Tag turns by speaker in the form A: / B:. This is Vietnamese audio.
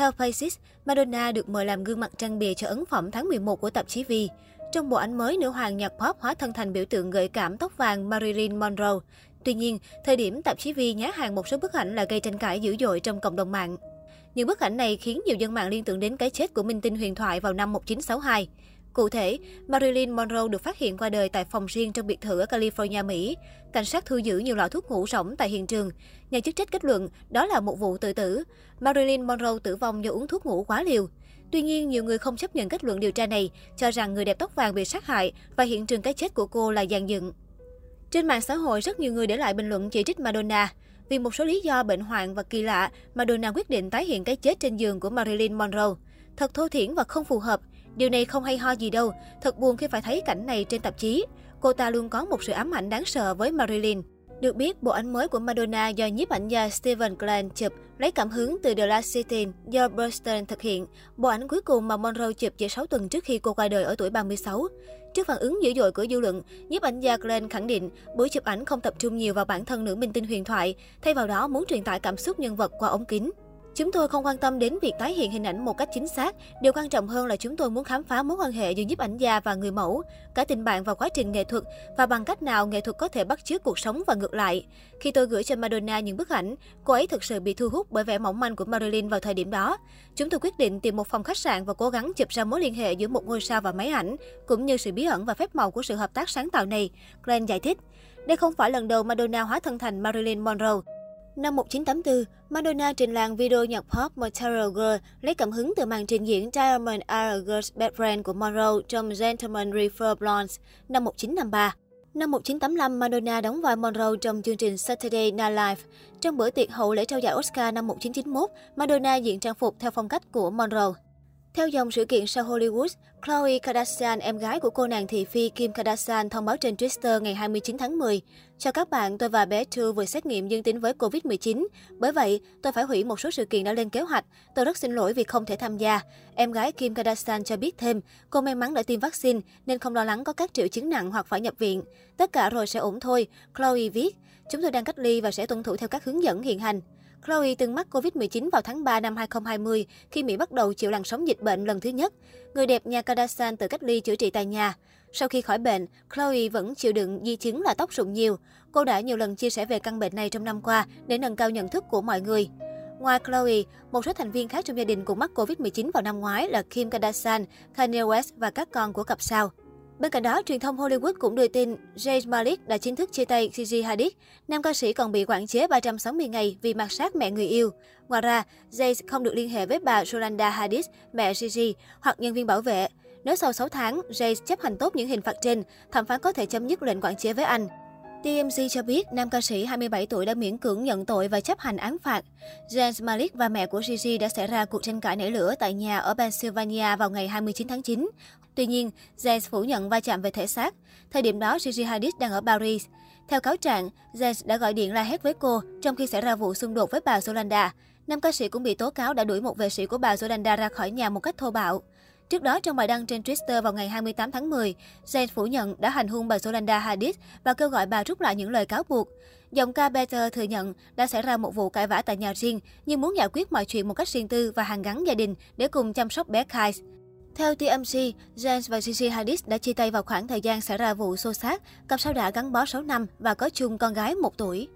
A: Theo Faces, Madonna được mời làm gương mặt trang bìa cho ấn phẩm tháng 11 của tạp chí Vi. Trong bộ ảnh mới, nữ hoàng nhạc pop hóa thân thành biểu tượng gợi cảm tóc vàng Marilyn Monroe. Tuy nhiên, thời điểm tạp chí Vi nhá hàng một số bức ảnh là gây tranh cãi dữ dội trong cộng đồng mạng. Những bức ảnh này khiến nhiều dân mạng liên tưởng đến cái chết của minh tinh huyền thoại vào năm 1962. Cụ thể, Marilyn Monroe được phát hiện qua đời tại phòng riêng trong biệt thự ở California, Mỹ. Cảnh sát thu giữ nhiều lọ thuốc ngủ rỗng tại hiện trường. Nhà chức trách kết luận đó là một vụ tự tử. Marilyn Monroe tử vong do uống thuốc ngủ quá liều. Tuy nhiên, nhiều người không chấp nhận kết luận điều tra này, cho rằng người đẹp tóc vàng bị sát hại và hiện trường cái chết của cô là dàn dựng. Trên mạng xã hội, rất nhiều người để lại bình luận chỉ trích Madonna. Vì một số lý do bệnh hoạn và kỳ lạ, Madonna quyết định tái hiện cái chết trên giường của Marilyn Monroe. Thật thô thiển và không phù hợp. Điều này không hay ho gì đâu. Thật buồn khi phải thấy cảnh này trên tạp chí. Cô ta luôn có một sự ám ảnh đáng sợ với Marilyn. Được biết, bộ ảnh mới của Madonna do nhiếp ảnh gia Steven Glenn chụp lấy cảm hứng từ The Last City do Burstyn thực hiện. Bộ ảnh cuối cùng mà Monroe chụp chỉ 6 tuần trước khi cô qua đời ở tuổi 36. Trước phản ứng dữ dội của dư luận, nhiếp ảnh gia Glenn khẳng định buổi chụp ảnh không tập trung nhiều vào bản thân nữ minh tinh huyền thoại, thay vào đó muốn truyền tải cảm xúc nhân vật qua ống kính. Chúng tôi không quan tâm đến việc tái hiện hình ảnh một cách chính xác. Điều quan trọng hơn là chúng tôi muốn khám phá mối quan hệ giữa nhiếp ảnh gia và người mẫu, cả tình bạn và quá trình nghệ thuật và bằng cách nào nghệ thuật có thể bắt chước cuộc sống và ngược lại. Khi tôi gửi cho Madonna những bức ảnh, cô ấy thực sự bị thu hút bởi vẻ mỏng manh của Marilyn vào thời điểm đó. Chúng tôi quyết định tìm một phòng khách sạn và cố gắng chụp ra mối liên hệ giữa một ngôi sao và máy ảnh, cũng như sự bí ẩn và phép màu của sự hợp tác sáng tạo này, Glenn giải thích. Đây không phải lần đầu Madonna hóa thân thành Marilyn Monroe. Năm 1984, Madonna trình làng video nhạc pop Material Girl lấy cảm hứng từ màn trình diễn Diamond Are a Girl's Best Friend của Monroe trong Gentleman Refer Blondes năm 1953. Năm 1985, Madonna đóng vai Monroe trong chương trình Saturday Night Live. Trong bữa tiệc hậu lễ trao giải Oscar năm 1991, Madonna diện trang phục theo phong cách của Monroe. Theo dòng sự kiện sau Hollywood, Khloe Kardashian, em gái của cô nàng thị phi Kim Kardashian thông báo trên Twitter ngày 29 tháng 10. Chào các bạn, tôi và bé Two vừa xét nghiệm dương tính với Covid-19. Bởi vậy, tôi phải hủy một số sự kiện đã lên kế hoạch. Tôi rất xin lỗi vì không thể tham gia. Em gái Kim Kardashian cho biết thêm, cô may mắn đã tiêm vaccine nên không lo lắng có các triệu chứng nặng hoặc phải nhập viện. Tất cả rồi sẽ ổn thôi, Khloe viết. Chúng tôi đang cách ly và sẽ tuân thủ theo các hướng dẫn hiện hành. Chloe từng mắc Covid-19 vào tháng 3 năm 2020 khi Mỹ bắt đầu chịu làn sóng dịch bệnh lần thứ nhất. Người đẹp nhà Kardashian tự cách ly chữa trị tại nhà. Sau khi khỏi bệnh, Chloe vẫn chịu đựng di chứng là tóc rụng nhiều. Cô đã nhiều lần chia sẻ về căn bệnh này trong năm qua để nâng cao nhận thức của mọi người. Ngoài Chloe, một số thành viên khác trong gia đình cũng mắc Covid-19 vào năm ngoái là Kim Kardashian, Kanye West và các con của cặp sao. Bên cạnh đó, truyền thông Hollywood cũng đưa tin Jay Malik đã chính thức chia tay Gigi Hadid. Nam ca sĩ còn bị quản chế 360 ngày vì mặt sát mẹ người yêu. Ngoài ra, Jay không được liên hệ với bà Yolanda Hadid, mẹ Gigi, hoặc nhân viên bảo vệ. Nếu sau 6 tháng, Jay chấp hành tốt những hình phạt trên, thẩm phán có thể chấm dứt lệnh quản chế với anh. TMZ cho biết nam ca sĩ 27 tuổi đã miễn cưỡng nhận tội và chấp hành án phạt. James Malik và mẹ của Gigi đã xảy ra cuộc tranh cãi nảy lửa tại nhà ở Pennsylvania vào ngày 29 tháng 9. Tuy nhiên, James phủ nhận va chạm về thể xác. Thời điểm đó, Gigi Hadid đang ở Paris. Theo cáo trạng, James đã gọi điện la hét với cô trong khi xảy ra vụ xung đột với bà Yolanda. Nam ca sĩ cũng bị tố cáo đã đuổi một vệ sĩ của bà Yolanda ra khỏi nhà một cách thô bạo. Trước đó, trong bài đăng trên Twitter vào ngày 28 tháng 10, Zayn phủ nhận đã hành hung bà Yolanda Hadid và kêu gọi bà rút lại những lời cáo buộc. Giọng ca Better thừa nhận đã xảy ra một vụ cãi vã tại nhà riêng, nhưng muốn giải quyết mọi chuyện một cách riêng tư và hàn gắn gia đình để cùng chăm sóc bé Kai. Theo TMC, James và Gigi Hadid đã chia tay vào khoảng thời gian xảy ra vụ xô xát, cặp sao đã gắn bó 6 năm và có chung con gái 1 tuổi.